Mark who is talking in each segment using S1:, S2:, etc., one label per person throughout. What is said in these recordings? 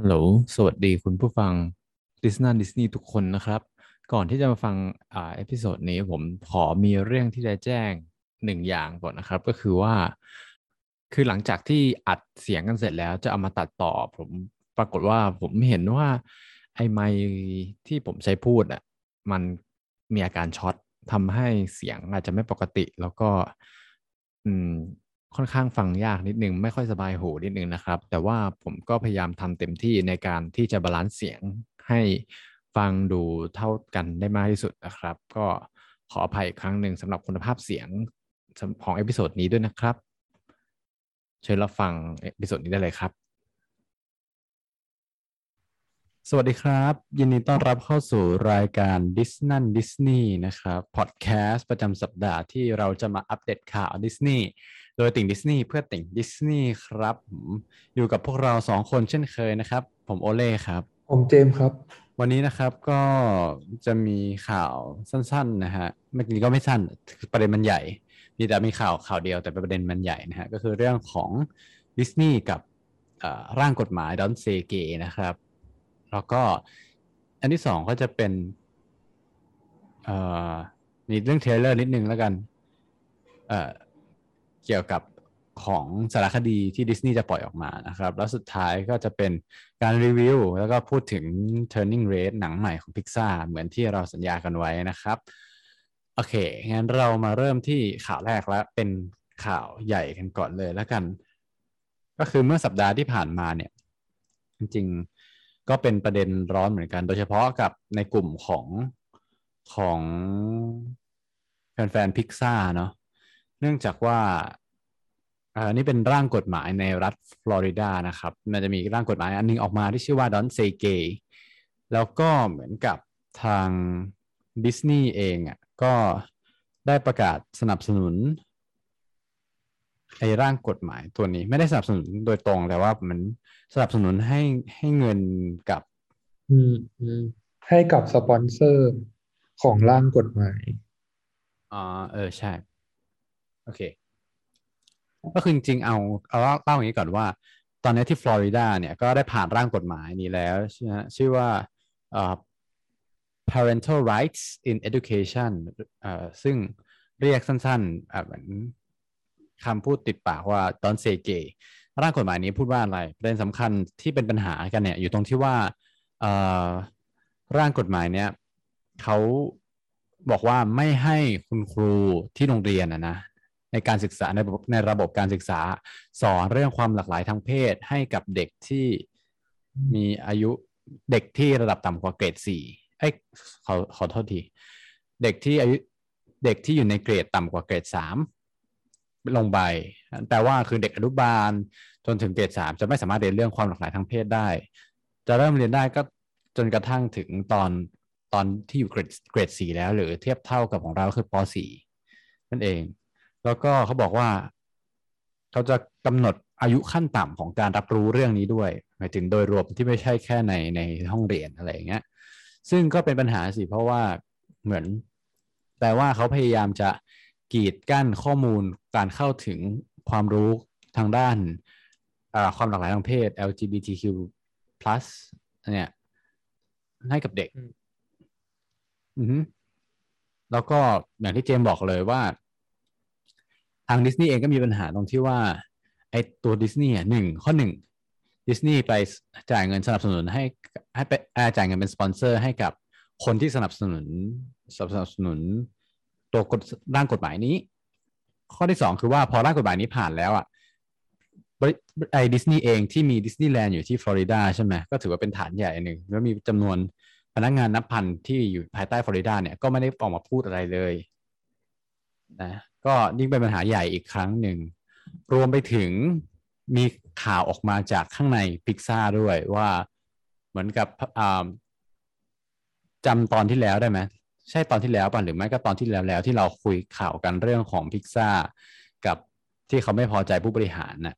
S1: ฮัลโหล สวัสดีคุณผู้ฟังดิสนั่นีย์ทุกคนนะครับ ก่อนที่จะมาฟังอ่า episode นี้ผมขอมีเรื่องที่จะแจ้งหนึ่งอย่างก่อนนะครับ ก็คือว่า คือหลังจากที่อัดเสียงกันเสร็จแล้วจะเอามาตัดต่อ ผมปรากฏว่าผมเห็นว่า ไอ้ไมค์ที่ผมใช้พูดอะมันมีอาการช็อตทำให้เสียงอาจจะไม่ปกติ แล้วก็ อืม ค่อนข้างฟังยากนิดนึงไม่ค่อยสบายหูนิดนึงนะครับ แต่ว่าผมก็พยายามทำเต็มที่ในการที่จะ balance เสียงให้ฟังดูเท่ากันได้มากที่สุดนะครับ ก็ขออภัยอีกครั้งหนึ่งสำหรับคุณภาพเสียงของ episode นี้ด้วยนะครับ เชิญรับฟัง episode นี้ได้เลยครับ สวัสดีครับ ยินดีต้อนรับเข้าสู่รายการดิสนั่นดิสนีย์นะครับพอดแคสต์ประจำสัปดาห์ที่เราจะมาอัปเดตข่าวดิสนีย์ โดยติ่งดิสนีย์เพื่อติ่งดิสนีย์ครับผมอยู่กับพวกเราสองคนเช่นเคยนะครับ ผมโอเล่ครับ
S2: ผมเจมส์ครับ
S1: วันนี้นะครับก็จะมีข่าวสั้นๆนะฮะเมื่อกี้ก็ไม่สั้นประเด็นมันใหญ่ มีแต่มีข่าวข่าวเดียวแต่ประเด็นมันใหญ่นะฮะก็คือเรื่องของดิสนีย์กับเอ่อร่างกฎหมายดอนเซเกนะครับ แล้วก็อันที่สองก็จะเป็นเอ่อมีเรื่องเทรลเลอร์นิดนึงแล้วกัน เอ่อ เกี่ยวกับของสารคดีที่ดิสนีย์จะปล่อยออกมานะครับ แล้วสุดท้ายก็จะเป็นการรีวิว แล้วก็พูดถึง Turning Red หนังใหม่ของ Pixar เหมือนที่เราสัญญากันไว้นะครับ โอเค งั้นเรามาเริ่มที่ข่าวแรกแล้วเป็นข่าวใหญ่กันก่อนเลยแล้วกัน ก็คือเมื่อสัปดาห์ที่ผ่านมาเนี่ย จริงๆก็เป็นประเด็นร้อนเหมือนกัน โดยเฉพาะกับในกลุ่มของของแฟนๆพิกซ่าเนาะ เนื่องจากว่าอ่านี่เป็นร่างกฎหมายในรัฐฟลอริดานะครับ มันจะมีร่างกฎหมายอันนึงออกมาที่ชื่อว่า Don't Say Gay แล้วก็เหมือนกับทางดิสนีย์เองอะก็ได้ประกาศสนับสนุนไอ้ร่างกฎหมายตัวนี้ไม่ได้สนับสนุนโดยตรงแต่ว่ามันสนับสนุนให้ให้เงินกับ
S2: อืมอืมให้กับสปอนเซอร์ของร่างกฎหมาย
S1: อ่าเออใช่ โอเค ก็คือจริงเอาเอาเล่าอย่างนี้ก่อนว่า ตอนนี้ที่ฟลอริดาเนี่ยก็ได้ผ่านร่างกฎหมายนี้แล้วช,ชื่อว่า parental rights in education ซึ่งเรียกสั้นๆเหมือนคำพูดติดปากว่า don't say gay ร่างกฎหมายนี้พูดว่าอะไรประเด็นสำคัญที่เป็นปัญหากันเนี่ย อยู่ตรงที่ว่าร่างกฎหมายเนี่ยเขาบอกว่าไม่ให้คุณครูที่โรงเรียนนะนะ ในการศึกษาในระบบในระบบการศึกษา สอนเรื่องความหลากหลายทางเพศให้กับเด็กที่มีอายุเด็กที่ระดับต่ำกว่าเกรดสี่เอ้ยขอขอโทษที เด็กที่อายุเด็กที่อยู่ในเกรดต่ำกว่าเกรดสามลงไปแปลว่าคือเด็กอนุบาลจนถึงเกรดสามจะไม่สามารถเรียนเรื่องความหลากหลายทางเพศได้ จะเริ่มเรียนได้ก็จนกระทั่งถึงตอนตอนที่อยู่เกรดเกรดสี่แล้ว หรือเทียบเท่ากับของเราคือปสี่นั่นเอง แล้วก็เขาบอกว่าเขาจะกำหนดอายุขั้นต่ำของการรับรู้เรื่องนี้ด้วย หมายถึงโดยรวมที่ไม่ใช่แค่ในในห้องเรียนอะไรอย่างเงี้ย ซึ่งก็เป็นปัญหาสิเพราะว่าเหมือนแต่ว่าเขาพยายามจะกีดกั้นข้อมูลการเข้าถึงความรู้ทางด้านความหลากหลายทางเพศ LGBTQ+ เนี่ยให้กับเด็ก
S2: อืม
S1: อือฮึแล้วก็อย่างที่เจมส์บอกเลยว่า ทางดิสนีย์เองก็มีปัญหาตรงที่ว่าไอตัวดิสนีย์อะหนึ่งข้อหนึ่งดิสนีย์ไปจ่ายเงินสนับสนุนให้ให้ไปอ่าจ่ายเงินเป็นสปอนเซอร์ให้กับคนที่สนับสนุนสนับสนุนตัวกฎร่างกฎหมายนี้ ข้อที่สองคือว่าพอร่างกฎหมายนี้ผ่านแล้วอะไอดิสนีย์เองที่มีดิสนีย์แลนด์อยู่ที่ฟลอริดาใช่ไหมก็ถือว่าเป็นฐานใหญ่หนึ่งแล้วมีจำนวนพนักงานนับพันที่อยู่ภายใต้ฟลอริดาเนี่ยก็ไม่ได้ออกมาพูดอะไรเลย นะก็นี่เป็นปัญหาใหญ่อีกครั้งหนึ่ง รวมไปถึงมีข่าวออกมาจากข้างในพิกซ่าด้วยว่าเหมือนกับอ่าจำตอนที่แล้วได้ไหมใช่ตอนที่แล้วป่ะหรือไม่ก็ตอนที่แล้วแล้วที่เราคุยข่าวกันเรื่องของพิกซ่ากับที่เขาไม่พอใจผู้บริหารน่ะ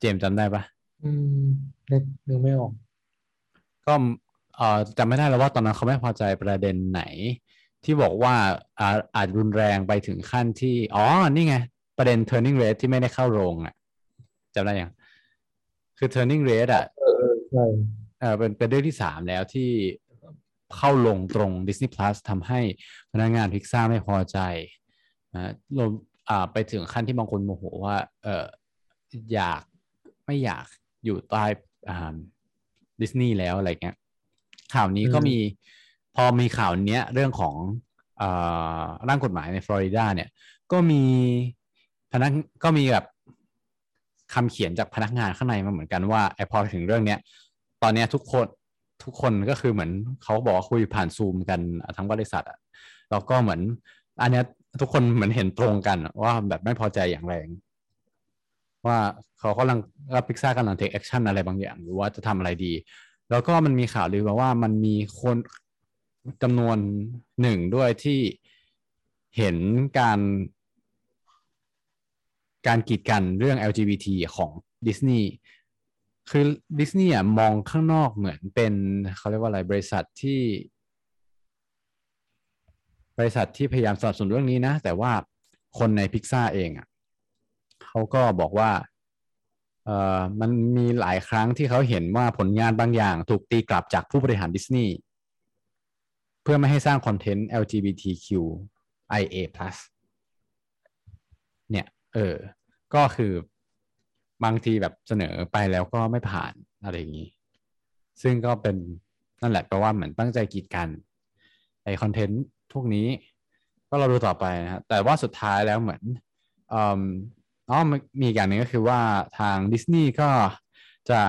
S1: เจมส์จำได้ปะ
S2: อืมนึกนึกไม่ออก
S1: ก็เอ่อจำไม่ได้แล้วว่าตอนนั้นเขาไม่พอใจประเด็นไหน ที่บอกว่าอาอาจรุนแรงไปถึงขั้นที่ อ๋อ นี่ไง ประเด็น turning red ที่ไม่ได้เข้าโรงอะจำได้ยัง คือ turning red อะ
S2: เออเออใช่
S1: เออเป็นเป็นเรื่องที่สามแล้วที่เข้าลงตรง Disney Plus ทำให้พนักงานพิกซ่าไม่พอใจนะรวมอ่าไปถึงขั้นที่บางคนโมโหว่า เอออยากไม่อยากอยู่ใต้อ่าดิสนีย์แล้วอะไรเงี้ยข่าวนี้ก็มี พอมีข่าวเนี้ยเรื่องของอร่างกฎหมายในฟลอริดาเนี่ย ก็มีพนักก็มีแบบคำเขียนจากพนักงานข้างในมาเหมือนกันว่าไอพอถึงเรื่องเนี้ย ตอนเนี้ยทุกคนทุกคนก็คือเหมือนเขาบอกว่าคุยผ่านซูมกันทั้งบริษัทอะแล้วก็เหมือน อันเนี้ยทุกคนเหมือนเห็นตรงกันว่าแบบไม่พอใจอย่างแรง ว่าเขากำลังว่าพิกซ่ากำลัง take action อะไรบางอย่าง หรือว่าจะทำอะไรดี แล้วก็มันมีข่าวลือมาว่ามันมีคน จำนวนหนึ่งด้วยที่เห็นการ การกีดกันเรื่อง LGBT ของดิสนีย์คือดิสนีย์มองข้างนอกเหมือนเป็นเขาเรียกว่าอะไรบริษัทที่ บริษัทที่พยายามสนับสนุนเรื่องนี้นะ แต่ว่าคนในพิกซ่าเองอะเขาก็บอกว่าเอ่อมันมีหลายครั้งที่เขาเห็นว่าผลงานบางอย่างถูกตีกลับจากผู้บริหารดิสนีย์ เพื่อไม่ให้สร้างคอนเทนต์ LGBTQIA+ เนี่ย เออ ก็คือบางทีแบบเสนอไปแล้วก็ไม่ผ่านอะไรอย่างนี้ ซึ่งก็เป็นนั่นแหละแปลว่าเหมือนตั้งใจกีดกันไอคอนเทนต์พวกนี้ ก็เราดูต่อไปนะฮะแต่ว่าสุดท้ายแล้วเหมือนอ๋อมีอีอย่างหนึ่งก็คือว่าทางดิสนีย์ก็จะ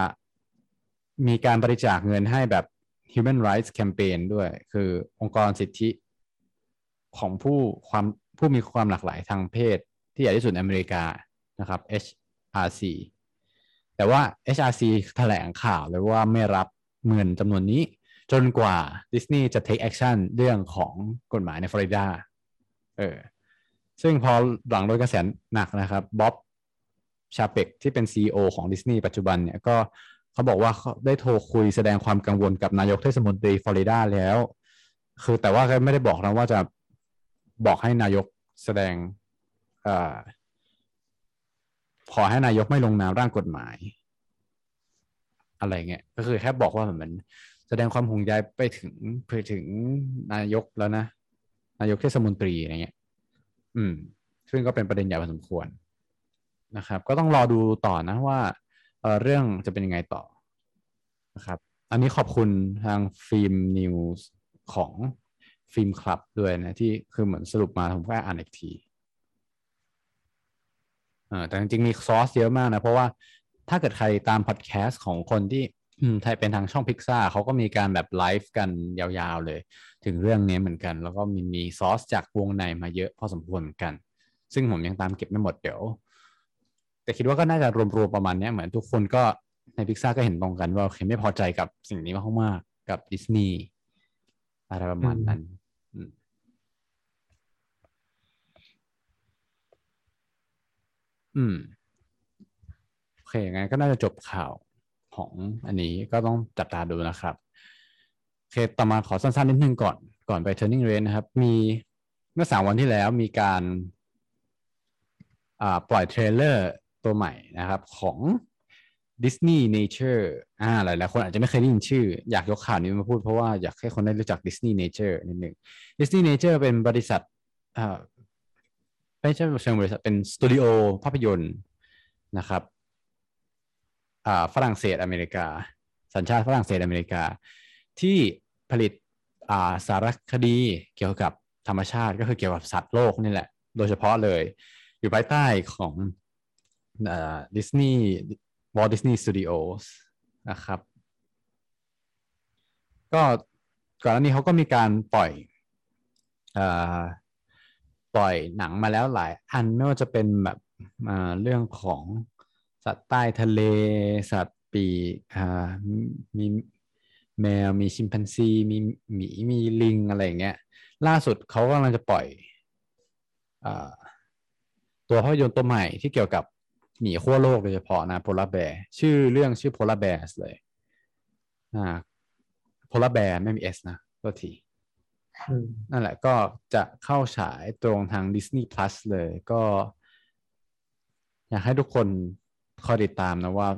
S1: มีการบริจาคเงินให้แบบ Human Rights Campaign ด้วย คือองค์กรสิทธิของผู้ความผู้มีความหลากหลายทางเพศ ที่ใหญ่ที่สุดอเมริกานะครับ HRC แต่ว่า HRC แถลงข่าวเลยว่าไม่รับเงินจำนวนนี้ จนกว่าดิสนีย์จะ take action เรื่องของกฎหมายในฟลอริดาเออซึ่งพอหลังโดนกระแสหนักนะครับบ๊อบชาเปกที่เป็น CEO ของดิสนีย์ปัจจุบันเนี่ยก็ เขาบอกว่าเขาได้โทรคุยแสดงความกังวลกับนายกเทศมนตรีฟลอริดาแล้ว คือแต่ว่าเขาไม่ได้บอกนะว่าจะบอกให้นายกแสดงอขอให้นายกไม่ลงนามร่างกฎหมาย อะไรเงี้ยก็คือแค่บอกว่าเหมือนแสดงความห่วงใยไปถึงไปถึงนายกแล้วนะนายกเทศมนตรีอะไรเงี้ย อืม ซึ่งก็เป็นประเด็นใหญ่พอสมควรนะครับ ก็ต้องรอดูต่อนะว่า เเรื่องจะเป็นยังไงต่อนะครับ อันนี้ขอบคุณทางฟิล์มนิวส์ของฟิล์มคลับด้วยนะที่คือเหมือนสรุปมาผมก็อ่านอีกทีแต่จริงๆมีซอสเยอะมากนะ เพราะว่าถ้าเกิดใครตามพอดแคสต์ของคนที่ไทยเป็นทางช่องพิกซ่าเขาก็มีการแบบไลฟ์กันยาวๆเลย ถึงเรื่องนี้เหมือนกัน แล้วก็มีมีซอสจากวงในมาเยอะพอสมควรเหมือนกัน ซึ่งผมยังตามเก็บไม่หมดเดี๋ยว แต่คิดว่าก็น่าจะรวมๆประมาณนี้เหมือนทุกคนก็ในพิกซ่าก็เห็นตรงกันว่าเคไม่พอใจกับสิ่งนี้มากๆกับดิสนีย์อะไรประมาณนั้นอืมโอเคงั้นก็น่าจะจบข่าวของอันนี้ก็ต้องจับตาดูนะครับโอเคต่อมาขอสั้นๆนิดนึงก่อนก่อนไป turning rate นะครับ มีเมื่อสามวันที่แล้วมีการปล่อยเทรลเลอร์ ตัวใหม่นะครับของ Disney Nature อ่าหลายๆคนอาจจะไม่เคยได้ยินชื่อ อยากยกข่าวนี้มาพูดเพราะว่าอยากให้คนได้รู้จัก Disney Nature นิดหนึ่ง Disney Nature เป็นบริษัทอ่าไม่ใช่เชิงบริษัทเป็นสตูดิโอภาพยนตร์นะครับอ่าฝรั่งเศสอเมริกา สัญชาติฝรั่งเศสอเมริกา ที่ผลิตอ่าสารคดีเกี่ยวกับธรรมชาติก็คือเกี่ยวกับสัตว์โลกนี่แหละ โดยเฉพาะเลย อยู่ภายใต้ของ Disney Walt Disney Studios นะครับ ก็ก่อนหน้านี้เขาก็มีการปล่อยปล่อยหนังมาแล้วหลายอันไม่ว่าจะเป็นแบบเรื่องของสัตว์ใต้ทะเล สัตว์ปีกมีแมวมีชิมพันซี มีหมีมีลิงอะไรอย่างเงี้ย ล่าสุดเขากำลังจะปล่อยอตัวภาพยนตร์ตัวใหม่ที่เกี่ยวกับ หมีขั้วโลกโดยเฉพาะนะ polar bear ชื่อเรื่องชื่อ Polar Bear เลยอ่า Polar Bear ไม่มี S นะตัวทีนั่นแหละก็จะเข้าฉายตรงทาง Disney Plus เลยก็ อยากให้ทุกคนคอยติดตามนะว่า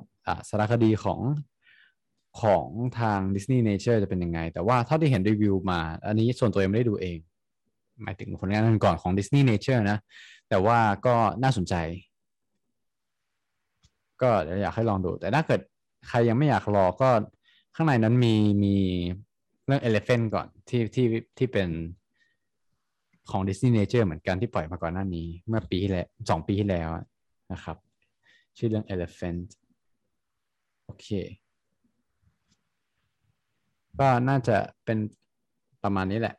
S1: สารคดีของของทาง Disney Nature จะเป็นยังไง แต่ว่าเท่าที่เห็นรีวิวมา อันนี้ส่วนตัวยังไม่ได้ดูเอง หมายถึงผลงานก่อนของ Disney Nature นะ แต่ว่าก็น่าสนใจ ก็เดี๋ยวอยากให้ลองดู แต่ถ้าเกิดใครยังไม่อยากรอก็ข้างในนั้นมีมีเรื่อง Elephant ก่อนที่ที่ที่เป็นของ Disney Nature เหมือนกันที่ปล่อยมาก่อนหน้านี้ เมื่อปีที่แล้วสองปีที่แล้วนะครับ ชื่อเรื่อง Elephant โอเค ก็น่าจะเป็นประมาณนี้แหละ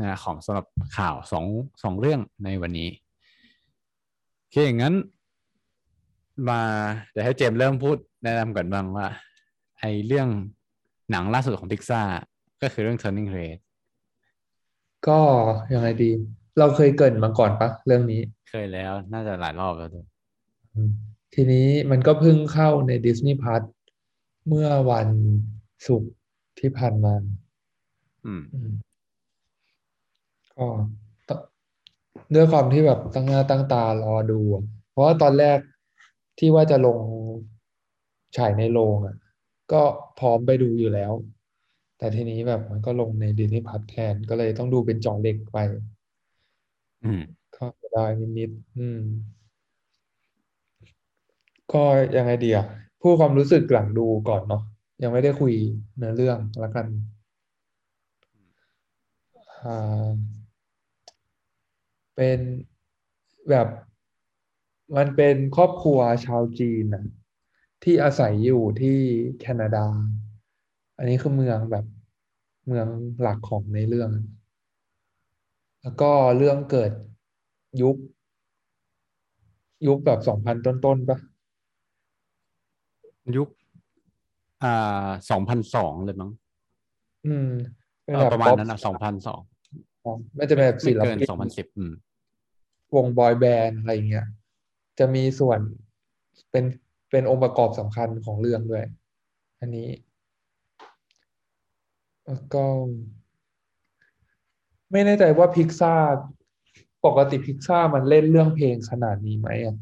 S1: นะของสำหรับข่าวสองสองเรื่องในวันนี้ โอเคงั้น มาเดี๋ยวให้เจมส์เริ่มพูดแนะนำก่อนบ้างว่า ไอเรื่องหนังล่าสุดของพิกซ่าก็คือเรื่อง Turning Red
S2: ก็ยังไงดี เราเคยเกรินมาก่อนปะเรื่องนี้
S1: เคยแล้วน่าจะหลายรอบแล้วด้วย
S2: อืมทีนี้มันก็เพิ่งเข้าใน Disney Plus เมื่อวันศุกร์ที่ผ่านมา
S1: อืม
S2: อืมก็ตด้วยความที่แบบตั้งหน้าตั้งตารอดูอะเพราะว่าตอนแรก ที่ว่าจะลงฉายในโรงอะ ก็พร้อมไปดูอยู่แล้ว แต่ทีนี้แบบมันก็ลงใน Disney Plus แทนก็เลยต้องดูเป็นจอเล็กไป
S1: อืม
S2: ก็เสียดายนิดๆอืม ก็ยังไงดีอะพูดความรู้สึกหลังดูก่อนเนาะยังไม่ได้คุยเนื้อเรื่องแล้วกันอ่าเป็นแบบ มันเป็นครอบครัวชาวจีนนะที่อาศัยอยู่ที่แคนาดา อันนี้คือเมืองแบบเมืองหลักของในเรื่อง แล้วก็เรื่องเกิดยุค ยุคแบบสองพันต้นๆปะ
S1: ยุค อ่าสองพันสองเลยมั้ง
S2: อืมเป็น
S1: เอ
S2: แบ
S1: อบประมาณ
S2: ป๊อป
S1: นั้นอะสองพันสอง
S2: ไม่จะเป็นแบบ
S1: ไม่
S2: ศิล
S1: เกิน
S2: ปิน
S1: สองพันสิบอืม
S2: วงบอยแบนด์อะไรอย่างเงี้ย จะมีส่วนเป็นเป็นองค์ประกอบสำคัญของเรื่องด้วย อันนี้แล้วก็ ไม่แน่ใจว่าพิกซ่าปกติพิกซ่ามันเล่นเรื่องเพลงขนาดนี้ไหมอะ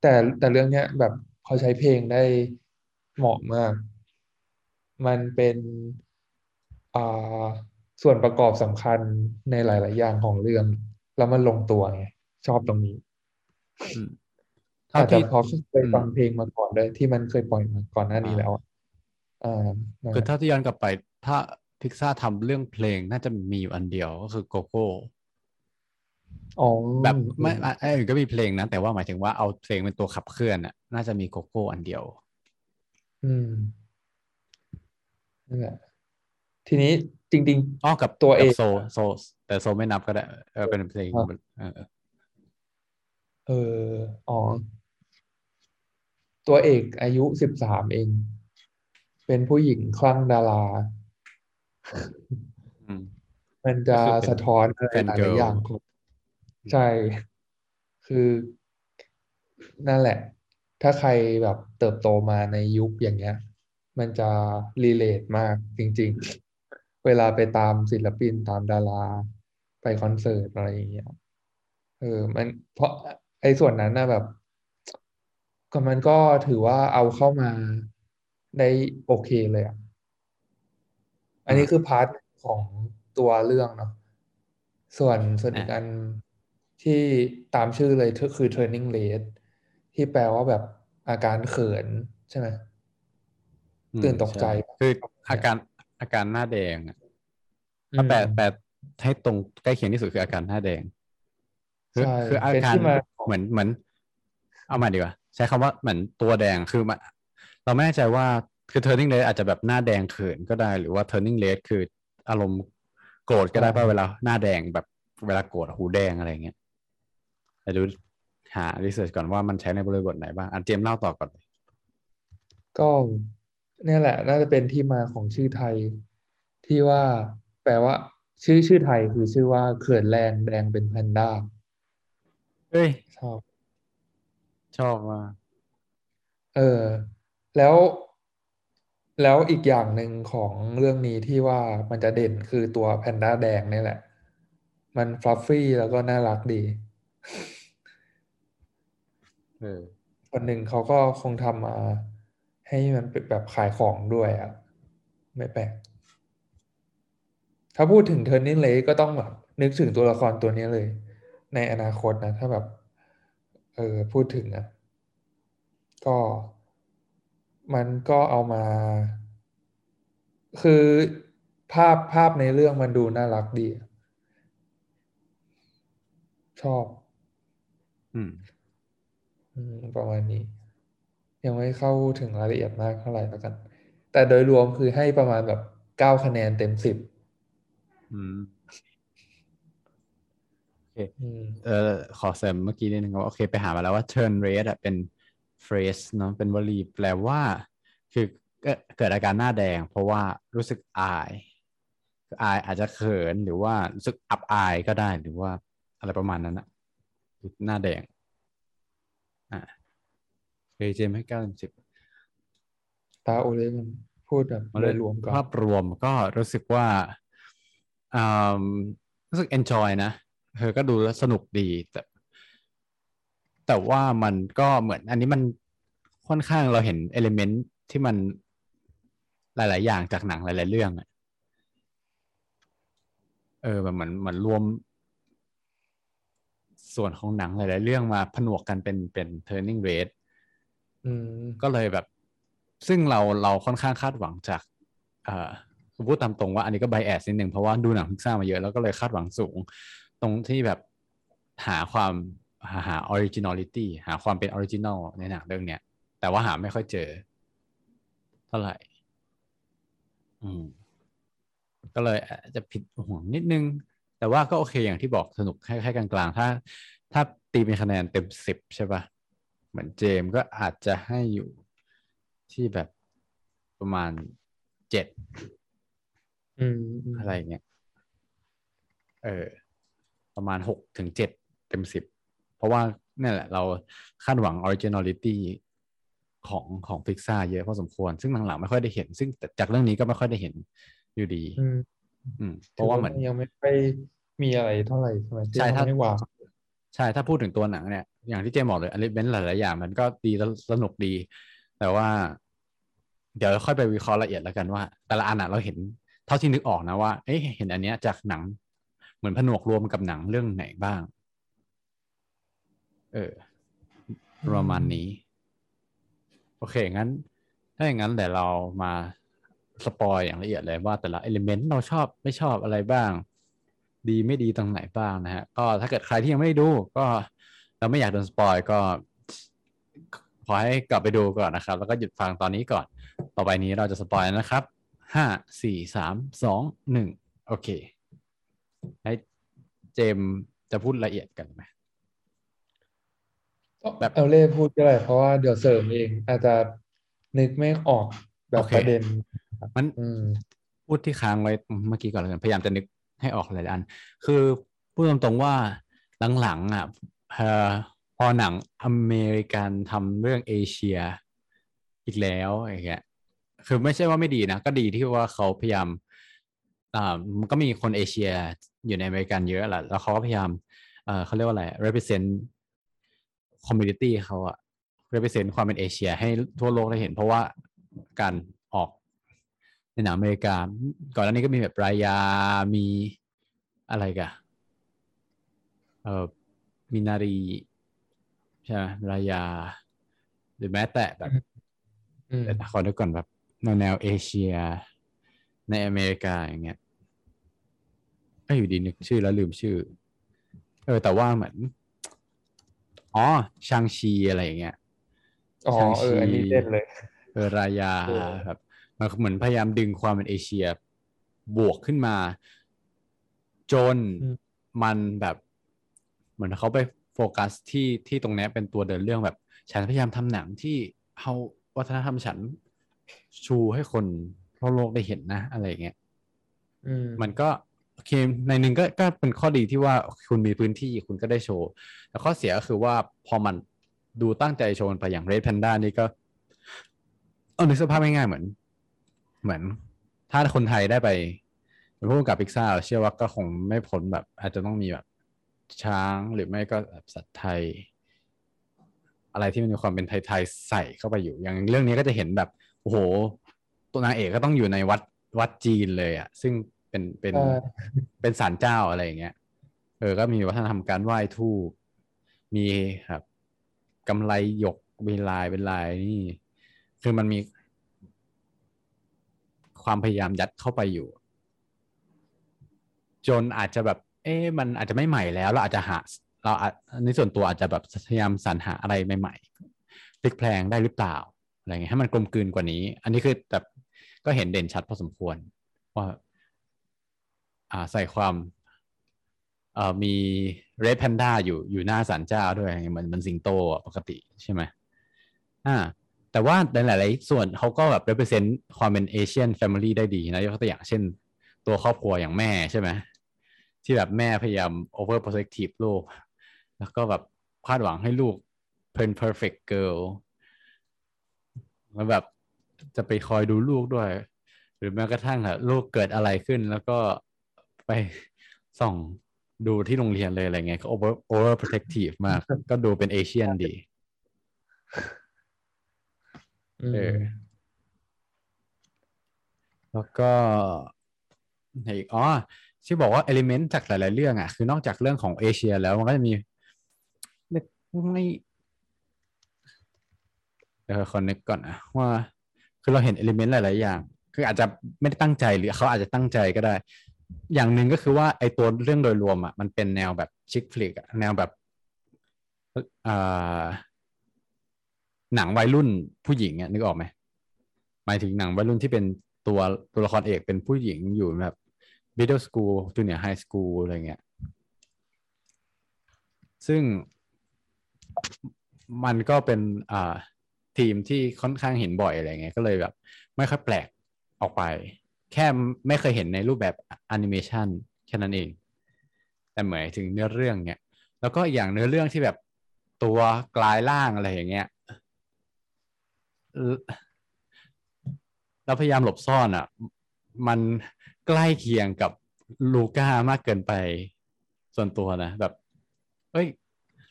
S2: แต่แต่เรื่องเนี้ยแบบเขาใช้เพลงได้เหมาะมาก มันเป็นอ่าส่วนประกอบสำคัญในหลาย ๆ อย่างของเรื่อง แล้วมันลงตัวไง ชอบตรงนี้
S1: เท่า
S2: อาจจะ
S1: ที่
S2: เพราะเคย
S1: อืม
S2: ฟังเพลงมาก่อนด้วยที่มันเคยปล่อยมาก่อนหน้านี้
S1: อ่า
S2: แล้วอะอ่านั่น
S1: คือ
S2: แหละ
S1: ถ้าที่ย้อนกลับไป ถ้าพิกซ่าทำเรื่องเพลงน่าจะมีอยู่อันเดียวก็คือโกโก้
S2: อ๋อ
S1: แบบไม่อะไอ้อื่นก็มีเพลงนะ แต่ว่าหมายถึงว่าเอาเพลงเป็นตัวขับเคลื่อนอะ น่าจะมีโกโก้อันเดียว
S2: อืมนั่นแหละทีนี้จริง
S1: อ้อกับ
S2: ตัว
S1: กับ
S2: เอก
S1: โซโซ แต่โซไม่นับก็ได้เออเป็นเพลง
S2: อะ
S1: เออ
S2: ๆ เอออ๋อ ตัวเอกอายุสิบสามเอง เป็นผู้หญิงคลั่งดารา
S1: อืม
S2: มัน
S1: ก็
S2: จะ
S1: คือเป็น
S2: สะท้อนอะไร
S1: แฟน
S2: หลา
S1: เกิ
S2: ย
S1: ร์
S2: ๆอย่าง
S1: ล
S2: ครับใช่ คือนั่นแหละ ถ้าใครแบบเติบโตมาในยุคอย่างเงี้ย มันจะรีเลทมากจริง ๆ เวลาไปตามศิลปินตามดารา ไปคอนเสิร์ตอะไรอย่างเงี้ยเออ มันเพราะ ไอ้ส่วนนั้นนะแบบ ก็มันก็ถือว่าเอาเข้ามาได้โอเคเลยอะ อันนี้
S1: อ่า
S2: คือ part ของตัวเรื่องเนาะส่วนส่วนอี
S1: อะ
S2: กอันที่ตามชื่อเลยคือ turning red ที่แปลว่าแบบอาการเขินใช่ไหม
S1: อืม
S2: ตื่นตกใจ
S1: ใช่คืออาการอาการหน้าแดงอะถ้าแปล
S2: อืม
S1: แปลให้ตรงใกล้เคียงที่สุดคืออาการหน้าแดง คือ
S2: ใช่
S1: คืออา
S2: เป็น
S1: การ
S2: ที่มาของ
S1: เหมือนเหมือน เอามาดีกว่า ใช้คำว่าเหมือนตัวแดงคือมันเราไม่แน่ใจว่าคือ turning red อาจจะแบบหน้าแดงเขินก็ได้ หรือว่า turning red คืออารมณ์โกรธก็ได้ป่ะเวลาหน้าแดงแบบเวลาโกรธหูแดงอะไรอย่างเงี้ยแต่ดูหา research ก่อนว่ามันใช้ในบริบทไหนบ้างอันเจมส์เล่าต่อก่อนเลย
S2: ก็เนี่ยแหละ น่าจะเป็นที่มาของชื่อไทย ที่ว่าแปลว่า ชื่อชื่อไทยคือชื่อว่าเขินแรงแดงเป็นแพนด้า
S1: เฮ้ย
S2: ชอบ
S1: ชอบมาก
S2: เออ แล้วแล้วอีกอย่างหนึ่งของเรื่องนี้ที่ว่ามันจะเด่นคือตัวแพนด้าแดงนี่แหละ มันฟลัฟฟี่แล้วก็น่ารักดี
S1: เออ
S2: คนหนึ่งเขาก็คงทำมาให้มันเป็นแบบขายของด้วยอะ ไม่แปลก ถ้าพูดถึง Turning Red ก็ต้องแบบนึกถึงตัวละครตัวนี้เลย ในอนาคตนะ ถ้าแบบเออพูดถึงอะก็มันก็เอามา คือภาพภาพในเรื่องมันดูน่ารักดี ชอบ
S1: อืม
S2: อืมประมาณนี้ ยังไม่เข้าถึงรายละเอียดมากเท่าไหร่แล้วกัน แต่โดยรวมคือให้ประมาณแบบเก้าคะแนนเต็มสิบ
S1: อืม
S2: อืม
S1: เออขอเสริมเมื่อกี้นิดนึงว่าโอเคไปหามาแล้วว่า turn red อะเป็น phrase เนาะเป็นวลีแปลว่า คือเกิดเกิดอาการหน้าแดง เพราะว่ารู้สึกอายคืออายอาจจะเขินหรือว่ารู้สึกอับอายก็ได้หรือว่าอะไรประมาณนั้นอะหน้าแดงอ่าเคยเจมส์ให้เก้าเต็มสิบ
S2: ตาโอเล่มันพูดแบบโดยรวมก่อน
S1: ภาพรวมก็รู้สึกว่าอืมรู้สึก enjoy นะ เธอก็ดูแล้วสนุกดีแต่แต่ว่ามันก็เหมือนอันนี้มันค่อนข้างเราเห็นเอลิเมนต์ที่มันหลาย ๆ อย่างจากหนังหลาย ๆ เรื่องอะเออแบบเหมือนเหมือนรวม ส่วนของหนังหลาย ๆ เรื่องมาผนวกกันเป็นเป็น turning red
S2: อืม
S1: ก็เลยแบบ ซึ่งเราเราค่อนข้างคาดหวังจากเอ่อพูดตามตรงว่าอันนี้ก็ bias นิดหนึ่งเพราะว่าดูหนังพิกซ่ามาเยอะแล้วก็เลยคาดหวังสูง ตรงที่แบบหาความหาหา originality หาความเป็น original ในหนังเรื่องเนี้ย แต่ว่าหาไม่ค่อยเจอ เท่าไหร่ อืม ก็เลยอาจจะผิดหวังนิดนึง แต่ว่าก็โอเคอย่างที่บอกสนุกแค่แค่กลางๆ ถ้า ถ้าตีเป็นคะแนนเต็มสิบใช่ปะเหมือนเจมส์ก็อาจจะให้อยู่ที่แบบประมาณเจ็ด
S2: อืมอืม
S1: อะไรเงี้ย เออ ประมาณหกถึงเจ็ดเต็มสิบเพราะว่านี่นแหละเราคาดหวัง originality ของของพิกซ่าเยอะพอสมควร ซึ่งหลังๆไม่ค่อยได้เห็น ซึ่งจากเรื่องนี้ก็ไม่ค่อยได้เห็นอยู่ดี
S2: อืม
S1: อืมเพราะว่าเหมือน
S2: ยังไม่ค่อยมีอะไรเท่าไหร่ใช่ไหมที่
S1: ใช่
S2: เขา
S1: ถ้า
S2: ไม่วาง
S1: ใช่ถ้าพูดถึงตัวหนังเนี่ย อย่างที่เจมบอกเลยอลิเมนต์หลายๆอย่างมันก็ดีแล้วสนุกดี แต่ว่า เดี๋ยวค่อยไปวิเคราะห์ละเอียดแล้วกันว่า แต่ละอันอะเราเห็นเท่าที่นึกออกนะว่าเอ๊ะเห็นอันเนี้ยจากหนัง เหมือนผนวกรวมกับหนังเรื่องไหนบ้าง เออประมาณนี้ โอเค งั้น ถ้าอย่างนั้นเดี๋ยวเรามา spoil อย่างละเอียดเลยว่าแต่ละ element เราชอบไม่ชอบอะไรบ้าง ดีไม่ดีตรงไหนบ้างนะฮะ ก็ถ้าเกิดใครที่ยังไม่ได้ดู ก็เราไม่อยากโดน spoil ก็ขอให้กลับไปดูก่อนนะครับ แล้วก็หยุดฟังตอนนี้ก่อน ต่อไปนี้เราจะ spoil นะครับห้าสี่สามสองหนึ่งโอเค ให้เจมส์จะพูดละเอียดกันไหมแบบ
S2: เอาเล่พูดก็ได้เพราะว่าเดี๋ยวเสริมเองอาจจะนึกไม่ออกแบบ
S1: โอเค
S2: ประเด็น
S1: มัน
S2: อืม
S1: พูดที่ค้างไว้เมื่อกี้ก่อนแล้วกันพยายามจะนึกให้ออกหลายๆอัน คือพูดตรงๆว่าหลังๆอะเอ่อพอหนังอเมริกันทำเรื่องเอเชียอีกแล้วอย่างเงี้ยคือไม่ใช่ว่าไม่ดีนะ ก็ดีที่ว่าเขาพยายาม อ่ามันก็มีคนเอเชียอยู่ในอเมริกันเยอะแหละแล้วเขาก็พยายามเอ่อเขาเรียกว่าอะไร represent community เขาอะ represent ความเป็นเอเชียให้ทั่วโลกได้เห็น เพราะว่าการออกในหนังอเมริกา ก่อนหน้านี้ก็มีแบบรายามีอะไรกันเอ่อมินารีใช่ไหมรายา หรือแม้แต่แบบ
S2: อืม
S1: เดี๋ยวนะขอนึกก่อนแบบแนวแนวเอเชีย ในอเมริกาอย่างเงี้ยเอ้ยอยู่ดีนึกชื่อแล้วลืมชื่อ เออ แต่ว่าเหมือน อ๋อชางชีอะไรอย่างเงี้ย
S2: อ๋อ
S1: ชาง
S2: เอ
S1: ชี
S2: ออันนี้เด่นเลย
S1: เออรายา
S2: เออ
S1: แบบมันเหมือนพยายามดึงความเป็นเอเชีย บวกขึ้นมา จน
S2: อืม
S1: มันแบบเหมือนเขาไปโฟกัสที่ที่ตรงเนี้ยเป็นตัวเดินเรื่องแบบ ฉันพยายามทำหนังที่เอาวัฒนธรรมฉันชูให้คน ทั่วโลกได้เห็นนะ อะไรอย่างเงี้ย
S2: อืม
S1: มันก็โอเคในหนึ่งก็ก็เป็นข้อดีที่ว่าคุณมีพื้นที่คุณก็ได้โชว์แต่ข้อเสียก็คือว่าพอมันดูตั้งใจโชว์ไปอย่าง Red Panda นี่ก็เอานึกสภาพง่ายๆเหมือน เหมือน ถ้าคนไทยได้ไปเป็นผู้กำกับพิกซ่าเชื่อว่าก็คงไม่พ้นแบบ อาจจะต้องมีแบบช้างหรือไม่ก็แบบสัตว์ไทย อะไรที่มันมีความเป็นไทยๆใส่เข้าไปอยู่ อย่างเรื่องนี้ก็จะเห็นแบบโอ้โห ตัวนางเอกก็ต้องอยู่ในวัดวัดจีนเลยอะซึ่งเป็นเป็น
S2: ใช่
S1: เป็นศาลเจ้าอะไรอย่างเงี้ย เออ ก็มีวัฒนธรรมการไหว้ทูปมีครับกำไรหยกเป็นลายเป็นลายนี่ คือมันมี ความพยายามยัดเข้าไปอยู่ จนอาจจะแบบ เอ๊ะมันอาจจะไม่ใหม่แล้วเราอาจจะหา เราอาจในส่วนตัวอาจจะแบบพยายามสรรหาอะไรใหม่ๆพลิกแพลงได้หรือเปล่าอะไรเงี้ยให้มันกลมกลืนกว่านี้ อันนี้คือแบบ ก็เห็นเด่นชัดพอสมควร ว่าอาใส่ความเออมี red panda อยู่อยู่หน้าศาลเจ้าด้วยเหมือนมันสิงโตปกติใช่ไหมอ่าแต่ว่าในหลายๆส่วนเขาก็แบบ represent ความเป็น Asian family ได้ดีนะยกตัวอย่างเช่น ตัวครอบครัวอย่างแม่ใช่ไหมที่แบบแม่พยายาม over protective ลูก แล้วก็แบบคาดหวังให้ลูกเป็น perfect girl แล้วแบบ จะไปคอยดูลูกด้วย หรือแม้กระทั่งอะลูกเกิดอะไรขึ้น แล้วก็ไปส่องดูที่โรงเรียนเลยอะไรเงี้ยก็ over over protective มาก ก็ดูเป็นเอเชียนดี
S2: อืม
S1: เออแล้วก็ไหนอีกอ๋อที่บอกว่าเอลิเมนต์จากหลาย ๆ เรื่องอะ คือนอกจากเรื่องของเอเชียแล้วมันก็จะมีไม่ไม่เดี๋ยวขอนึกก่อนนะว่า คือเราเห็นเอลิเมนต์หลาย ๆ อย่าง คืออาจจะไม่ได้ตั้งใจหรือเขาอาจจะตั้งใจก็ได้ อย่างหนึ่งก็คือว่าไอตัวเรื่องโดยรวมอะมันเป็นแนวแบบชิคฟลิกแนวแบบหนังวัยรุ่นผู้หญิงอะนึกออกไหมหมายถึงหนังวัยรุ่นที่เป็นตัวตัวละครเอกเป็นผู้หญิงอยู่แบบ middle school junior high school อะไรเงี้ย ซึ่งมันก็เป็นอ่า ทีมที่ค่อนข้างเห็นบ่อยอะไรเงี้ยก็เลยแบบ ไม่ค่อยแปลกออกไป แค่ไม่เคยเห็นในรูปแบบแอนิเมชันแค่นั้นเอง แต่หมายถึงเนื้อเรื่องเนี่ยแล้วก็อย่างเนื้อเรื่องที่แบบตัวกลายร่างอะไรอย่างเงี้ยเราพยายามหลบซ่อนอะ มันใกล้เคียงกับลูก้ามากเกินไปส่วนตัวนะ แบบ เอ้ย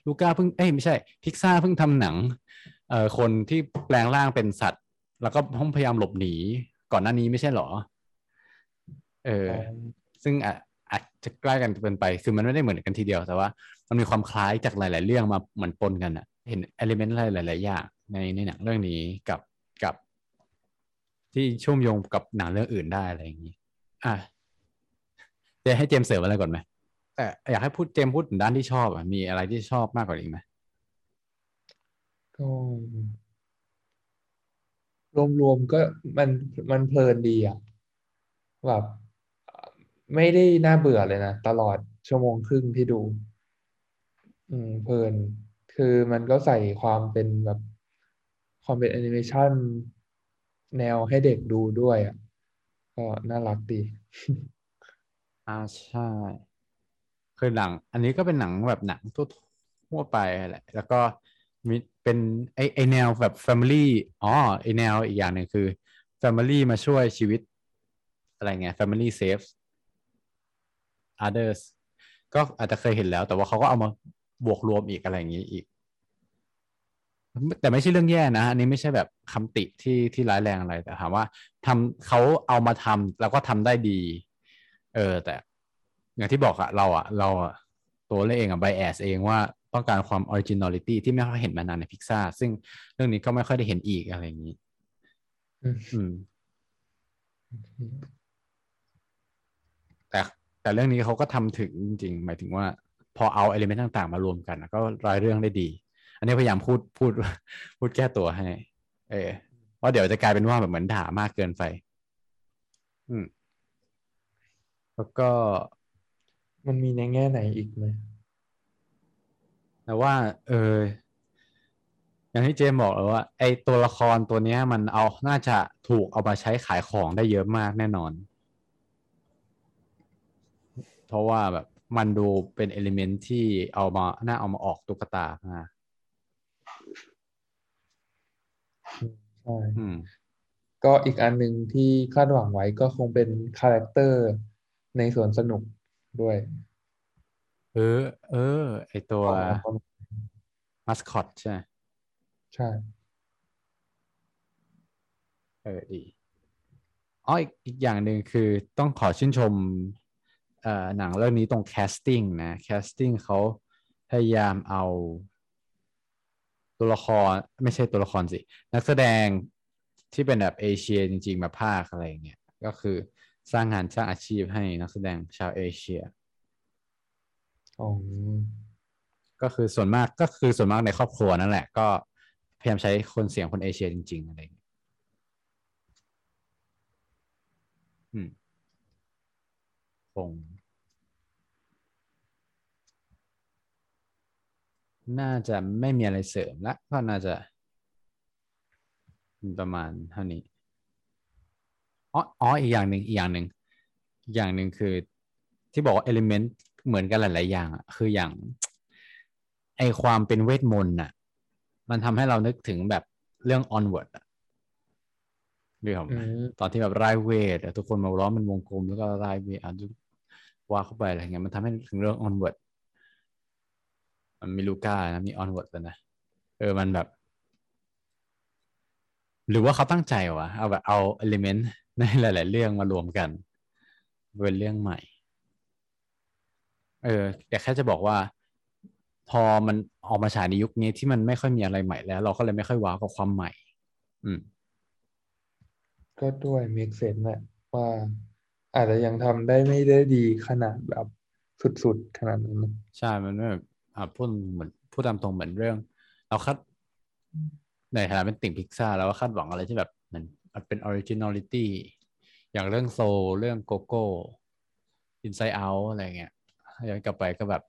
S1: ลูก้าเพิ่งเอ้ยไม่ใช่ พิกซ่าเพิ่งทำหนัง เอ่อคนที่แปลงร่างเป็นสัตว์ แล้วก็ต้องพยายามหลบหนีก่อนหน้านี้ไม่ใช่เหรอ เออ ซึ่งอาอาจจะใกล้กันเกินไป คือมันไม่ได้เหมือนกันทีเดียวแต่ว่า มันมีความคล้ายจากหลาย ๆ เรื่องมาเหมือนปนกันอะเห็นเอลิเมนต์อะไรหลาย ๆ อย่างในในหนังเรื่องนี้กับกับ ที่เชื่อมโยงกับหนังเรื่องอื่นได้อะไรอย่างนี้ อะจะให้เจมส์เสริมอะไรก่อนไหมแต่อยากให้พูดเจมส์พูดถึงด้านที่ชอบอะมีอะไรที่ชอบมากกว่านี้ไหม
S2: ก็รวมๆก็มันมันเพลินดีอะแบบไม่ได้น่าเบื่อเลยนะ ตลอดชั่วโมงครึ่งที่ดู อืม เพลิน คือมันก็ใส่ความเป็นแบบ ความเป็นแอนิเมชันแนวให้เด็กดูด้วยอะก็น่ารักดี
S1: อ่าใช่คือหนัง อันนี้ก็เป็นหนังแบบหนังทั่วทั่วไปแหละ แล้วก็ มีเป็นไอไอแนวแบบ Family อ๋อไอแนวอีกอย่างหนึ่งคือ Family มาช่วยชีวิต อะไรเงี้ย Family saves others ก็อาจจะเคยเห็นแล้ว แต่ว่าเขาก็เอามาบวกรวมอีกอะไรอย่างนี้อีก แต่ไม่ใช่เรื่องแย่นะอันนี้ไม่ใช่แบบคำติที่ที่ร้ายแรงอะไร แต่ถามว่าทำเขาเอามาทำแล้วก็ทำได้ดี เออ แต่อย่างที่บอกอะเราอะเราอะตัวเราเองอะ bias เองว่า ต้องการความ originality ที่ไม่ค่อยเห็นมานานในพิกซ่าซึ่งเรื่องนี้ก็ไม่ค่อยได้เห็นอีกอะไรอย่างนี้
S2: อืม
S1: อืม แต่แต่เรื่องนี้เขาก็ทำถึงจริง ๆ หมายถึงว่า พอเอา element ต่าง ๆ มารวมกันอะก็เล่าเรื่องได้ดี อันนี้พยายามพูดพูดพูดแก้ตัวให้ เออเพราะเดี๋ยวจะกลายเป็นว่าแบบเหมือนด่ามากเกินไป อืม แล้วก็
S2: มันมีในแง่ไหนอีกไหม
S1: แต่ว่า เอออย่างที่เจมส์บอกเลยว่า ไอตัวละครตัวเนี้ย มันเอาน่าจะถูกเอามาใช้ขายของได้เยอะมากแน่นอน เพราะว่าแบบมันดูเป็นเอลิเมนต์ที่เอามาน่าเอามาออกตุ๊กตามาก
S2: ใช่
S1: อืม
S2: ก็อีกอันหนึ่งที่คาดหวังไว้ก็คงเป็น character ในสวนสนุกด้วย
S1: เออ เออ ไอตัว
S2: ออกมาประมาณ
S1: มัสคอตใช่ไหม
S2: ใช่
S1: เอออดีอ๋ออีกอีกอย่างหนึ่งคือต้องขอชื่นชมเอ่อหนังเรื่องนี้ตรง casting นะ casting เขาพยายามเอาตัวละครไม่ใช่ตัวละครสิ นักแสดงที่เป็นแบบเอเชียจริง ๆ มาภาคอะไรอย่างเงี้ยก็คือสร้างงานสร้างอาชีพให้นักแสดงชาวเอเชีย
S2: อ๋อ
S1: ก็คือส่วนมากก็คือส่วนมากในครอบครัวนั่นแหละ ก็พยายามใช้คนเสียงคนเอเชียจริง ๆ อะไรอย่างเงี้ยอืมคงน่าจะไม่มีอะไรเสริมละก็น่าจะประมาณเท่านี้อ๋ออ๋ออีกอย่างหนึ่งอีกอย่างหนึ่งอย่างหนึ่งคือที่บอกว่าเอลิ เมนต์เหมือนกันหลาย ๆ อย่างอะคืออย่าง ไอความเป็นเวทมนต์น่ะ มันทำให้เรานึกถึงแบบเรื่อง onward อะเรื่อง
S2: อืม
S1: ตอนที่แบบร่ายเวทอะทุกคนมาล้อมเป็นวงกลมแล้วก็ร่ายเวทอะว่าเข้าไปอะไรเงี้ยมันทำให้นึกถึงเรื่อง onward มันมีลูก้านะมี onward แล้วนะเออมันแบบ หรือว่าเขาตั้งใจวะเอาแบบเอาเอลิเมนต์ในหลาย ๆ เรื่องมารวมกันเป็นเรื่องใหม่ เออแต่แค่จะบอกว่า พอมันออกมาฉายในยุคนี้ที่มันไม่ค่อยมีอะไรใหม่แล้ว เราก็เลยไม่ค่อยว้าวกับความใหม่ อืม
S2: ก็ด้วย make sense แหละว่าอาจจะยังทำได้ไม่ได้ดีขนาดแบบสุดๆขนาดนั้นนะ
S1: ใช่มันไม่แบบอ่าพูดเหมือนพูดตามตรงเหมือนเรื่อง เราคาดในฐานะเป็นติ่งพิกซ่าเราก็คาดหวังอะไรที่แบบมันมันเป็น originality อย่างเรื่อง Soul เรื่องโกโก้อินไซ e ์เอาอะไรเงี้ย ย้อนกลับไปก็แบบ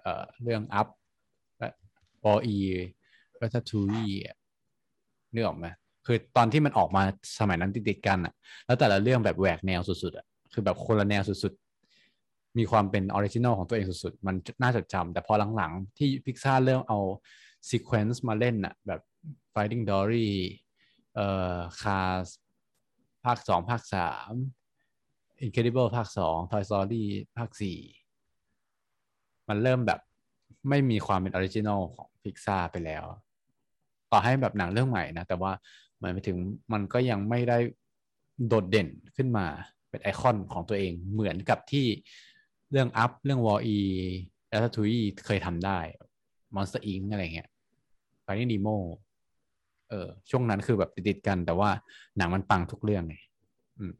S1: เอ่อเรื่อง Up และ WALL-E Ratatouille นึกออกไหมคือตอนที่มันออกมาสมัยนั้นติดๆกันอะแล้วแต่ละเรื่องแบบแหวกแนวสุดๆอะคือแบบคนละแนวสุดๆ มีความเป็น original ของตัวเองสุดๆ มันน่าจดจำแต่พอหลังๆ ที่พิกซ่าเริ่มเอา sequel มาเล่นน่ะแบบ Finding Dory เอ่อ Cars ภาคสองภาคสาม Incredible ภาคสอง Toy Story ภาคสี่ มันเริ่มแบบไม่มีความเป็น original ของพิกซ่าไปแล้ว ต่อให้แบบหนังเรื่องใหม่นะ แต่ว่าหมายไปถึงมันก็ยังไม่ได้โดดเด่นขึ้นมาเป็นไอคอนของตัวเองเหมือนกับที่เรื่อง Up เรื่อง WALL-E Ratatouille เคยทำได้ Monster Inc อะไรเงี้ย Finding Nemo เออช่วงนั้นคือแบบติดๆกัน แต่ว่าหนังมันปังทุกเรื่องไงอืม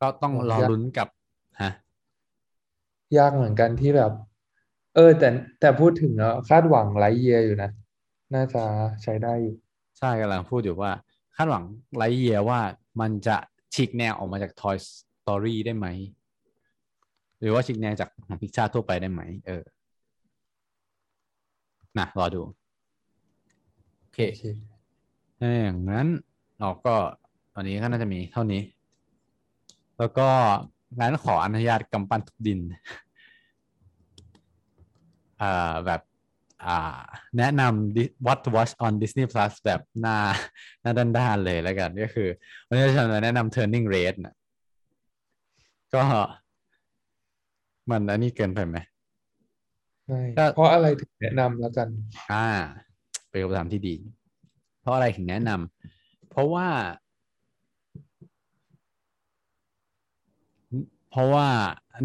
S1: ก็ต้องรอลุ้นกับฮะ
S2: ยากเหมือนกันที่แบบ เออ แต่แต่พูดถึงแล้วคาดหวังไลท์เยียอยู่นะ น่าจะใช้ได้อยู่
S1: ใช่กำลังพูดอยู่ว่า คาดหวังไลท์เยียว่ามันจะฉีกแนวออกมาจาก Toy Story ได้ไหม หรือว่าฉีกแนวจากหนังพิกซาทั่วไปได้ไหม เออนะรอดูโอเค
S2: โอเค
S1: ถ้าอย่างนั้นเราก็ตอนนี้ก็น่าจะมีเท่านี้ แล้วก็ งั้นขออนุญาตกำปั้นทุบดินอ่าแบบอ่าแนะนำ What to Watch on Disney Plus แบบหน้าหน้าด้านๆเลยแล้วกันก็คือวันนี้ฉันจะแนะนำ Turning Red นะก็มันอันนี้เกินไปไหม
S2: ใช่
S1: ก็
S2: เพราะอะไรถึงแนะนำแล้วกัน
S1: อ่าเป็นคำถามที่ดี เพราะอะไรถึงแนะนำเพราะว่า เพราะว่า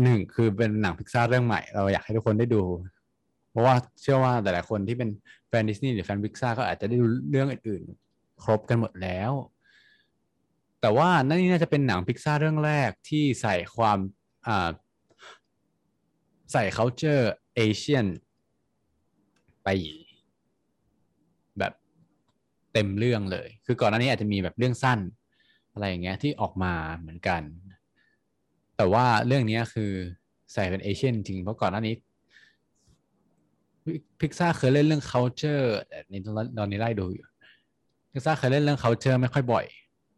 S1: หนึ่งคือเป็นหนังพิกซาร์เรื่องใหม่ เราอยากให้ทุกคนได้ดู เพราะว่าเชื่อว่าแต่ละคนที่เป็นแฟนดิสนีย์หรือแฟนพิกซาร์ก็อาจจะได้ดูเรื่องอื่นๆ ครบกันหมดแล้ว แต่ว่านั่นนี่น่าจะเป็นหนังพิกซาร์เรื่องแรกที่ใส่ความอ่าใส่ culture Asian ไปแบบเต็มเรื่องเลย คือก่อนหน้านี้อาจจะมีแบบเรื่องสั้น อะไรอย่างเงี้ยที่ออกมาเหมือนกัน แต่ว่าเรื่องนี้คือใส่เป็นเอเชียนจริงเพราะก่อนหน้านี้พิกซ่าเคยเล่นเรื่อง culture แต่ในตอนนี้ไล่ดูอยู่พิกซ่าเคยเล่นเรื่อง culture ไม่ค่อยบ่อย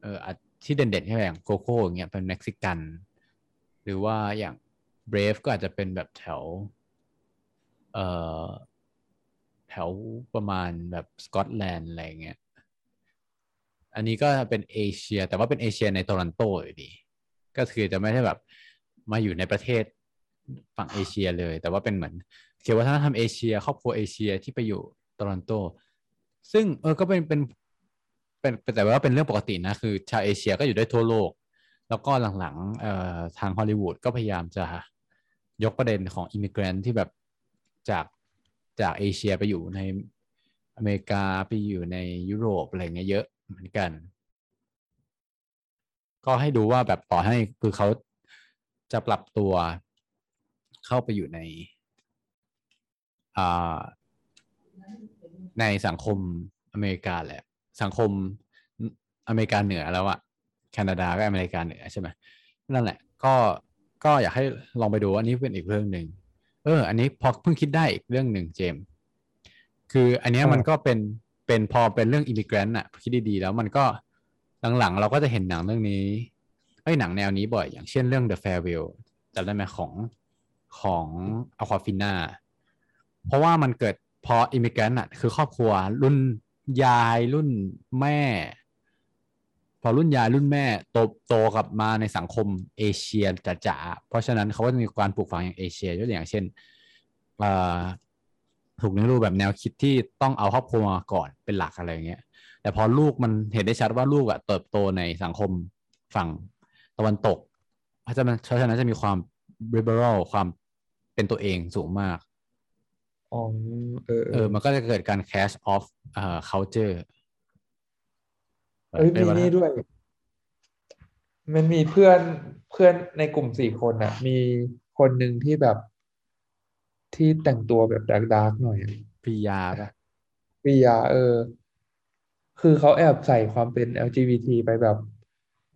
S1: เออที่เด่นๆแค่อย่างโกโก้อย่างเงี้ยเป็นเม็กซิกัน หรือว่าอย่าง Brave ก็อาจจะเป็นแบบแถว เอ่อแถวประมาณแบบสกอตแลนด์อะไรเงี้ย อันนี้ก็เป็นเอเชีย แต่ว่าเป็นเอเชียในโตรอนโตอยู่ดี ก็คือจะไม่ได้แบบ มาอยู่ในประเทศฝั่งเอเชียเลย แต่ว่าเป็นเหมือนเกี่ยววัฒนธรรมเอเชีย ครอบครัวเอเชียที่ไปอยู่โตรอนโต ซึ่งเออก็เป็นเป็นเป็นเป็นเป็นแต่ว่าเป็นเรื่องปกตินะ คือชาวเอเชียก็อยู่ได้ทั่วโลก แล้วก็หลังๆเอ่อทางฮอลลีวูดก็พยายามจะยกประเด็นของอิมิเกรนที่แบบจากจากเอเชียไปอยู่ในอเมริกาไปอยู่ในยุโรปอะไรเงี้ยเยอะเหมือนกัน ก็ให้ดูว่าแบบต่อให้คือเขา จะปรับตัวเข้าไปอยู่ในในสังคมอเมริกาแหละ สังคมอเมริกาเหนือแล้วอะแคนาดาก็อเมริกาเหนือใช่ไหมนั่นแหละ ก็ก็อยากให้ลองไปดูอันนี้เป็นอีกเรื่องหนึ่งเออ อันนี้พอเพิ่งคิดได้อีกเรื่องหนึ่งเจมส์คืออันนี้
S2: มั
S1: นก็เป็นเป็นพอเป็นเรื่อง immigrant อะคิดดีๆแล้วมันก็หลังๆ เราก็จะเห็นหนังเรื่องนี้ อ้ยหนังแนวนี้บ่อย อย่างเช่นเรื่อง The Farewell จำได้ไหมของของ Awkwafinaเพราะว่ามันเกิดพออิมิเกนต์อะคือครอบครัวรุ่นยายรุ่นแม่ พอรุ่นยายรุ่นแม่โตโตกลับมาในสังคมเอเชียจ๋าๆเพราะฉะนั้นเขาก็จะมีการปลูกฝังอย่างเอเชียยกตัวอย่างเช่นถูกเลี้ยงดูแบบแนวคิดที่ต้องเอาครอบครัวมาก่อนเป็นหลักอะไรอย่างเงี้ยแต่พอลูกมันเห็นได้ชัดว่าลูกอะเติบโตในสังคมฝั่ง ตะวันตก เพราะฉะนั้นเพราะฉะนั้นจะมีความ liberal ความเป็นตัวเองสูงมาก
S2: อ๋อเออ
S1: เออ มันก็จะเกิดการ clash of เอ่อ culture
S2: เอ้ย
S1: เป็น
S2: มี
S1: วัฒน
S2: นี่ด้วย มันมีเพื่อนเพื่อนในกลุ่มสี่คนอะมีคนหนึ่งที่แบบที่แต่งตัวแบบ dark dark หน่อยอะ
S1: พิยาปะ
S2: ปียา เออ คือเขาแอบใส่ความเป็น LGBT ไปแบบ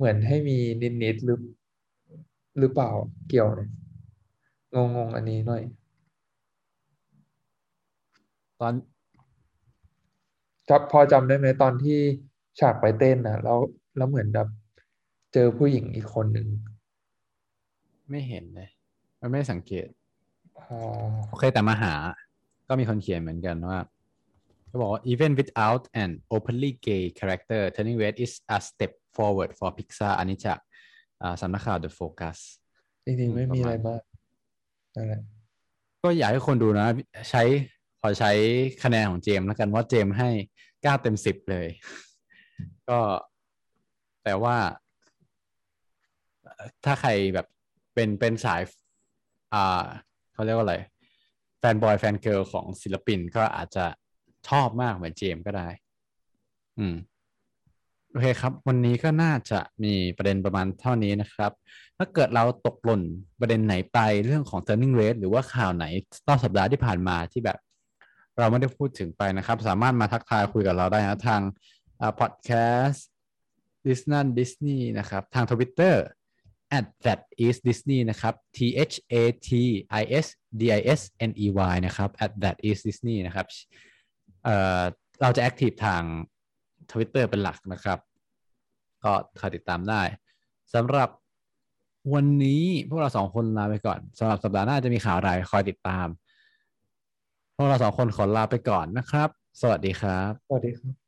S2: เหมือนให้มีนิดๆหรือหรือเปล่าเกี่ยวเนี่ยงงงๆอันนี้หน่อย
S1: ตอน
S2: จำพอจำได้ไหมตอนที่ฉากไปเต้นนะแล้วแล้วเหมือนแบบเจอผู้หญิงอีกคนหนึ่ง
S1: ไม่เห็นเลยมันไม่สังเกต
S2: อ่า
S1: โอเคแต่มาหา ก็มีคนเขียนเหมือนกันว่า เขาบอกว่า even without an openly gay character turning red is a step forward for Pixar อันนี้จากอ่าสำนักข่าว The Focus
S2: จริงๆ ไม่
S1: ประ
S2: มี
S1: มาณ
S2: อะไรมากนั่นแหละ
S1: ก็อยากให้คนดูนะ ใช้ขอใช้คะแนนของเจมส์แล้วกันว่าเจมส์ให้เก้าเต็มสิบเลย ก็แต่ว่าเอ่อถ้าใครแบบเป็นเป็นสาย อ่าเขาเรียกว่าอะไร fanboy fangirl ของศิลปินก็อาจจะ ชอบมากเหมือนเจมส์ก็ได้ อืมโอเคครับ วันนี้ก็น่าจะมีประเด็นประมาณเท่านี้นะครับ ถ้าเกิดเราตกหล่นประเด็นไหนไปเรื่องของ turning rate หรือว่าข่าวไหนต่อสัปดาห์ที่ผ่านมาที่แบบ เราไม่ได้พูดถึงไปนะครับ สามารถมาทักทายคุยกับเราได้นะทางพอดแคสต์ Disney Disney นะครับ ทาง Twitter at that is Disney นะครับ T H A T I S D I S N E Y นะครับ at that is Disney นะครับ เอ่อเราจะแอคทีฟทาง Twitter เป็นหลักนะครับ ก็คอยติดตามได้สำหรับวันนี้พวกเราสองคนลาไปก่อนสำหรับสัปดาห์หน้าจะมีข่าวอะไรคอยติดตาม พวกเราสองคนขอลาไปก่อนนะครับ สวัสดีครับ
S2: สวัสดีครับ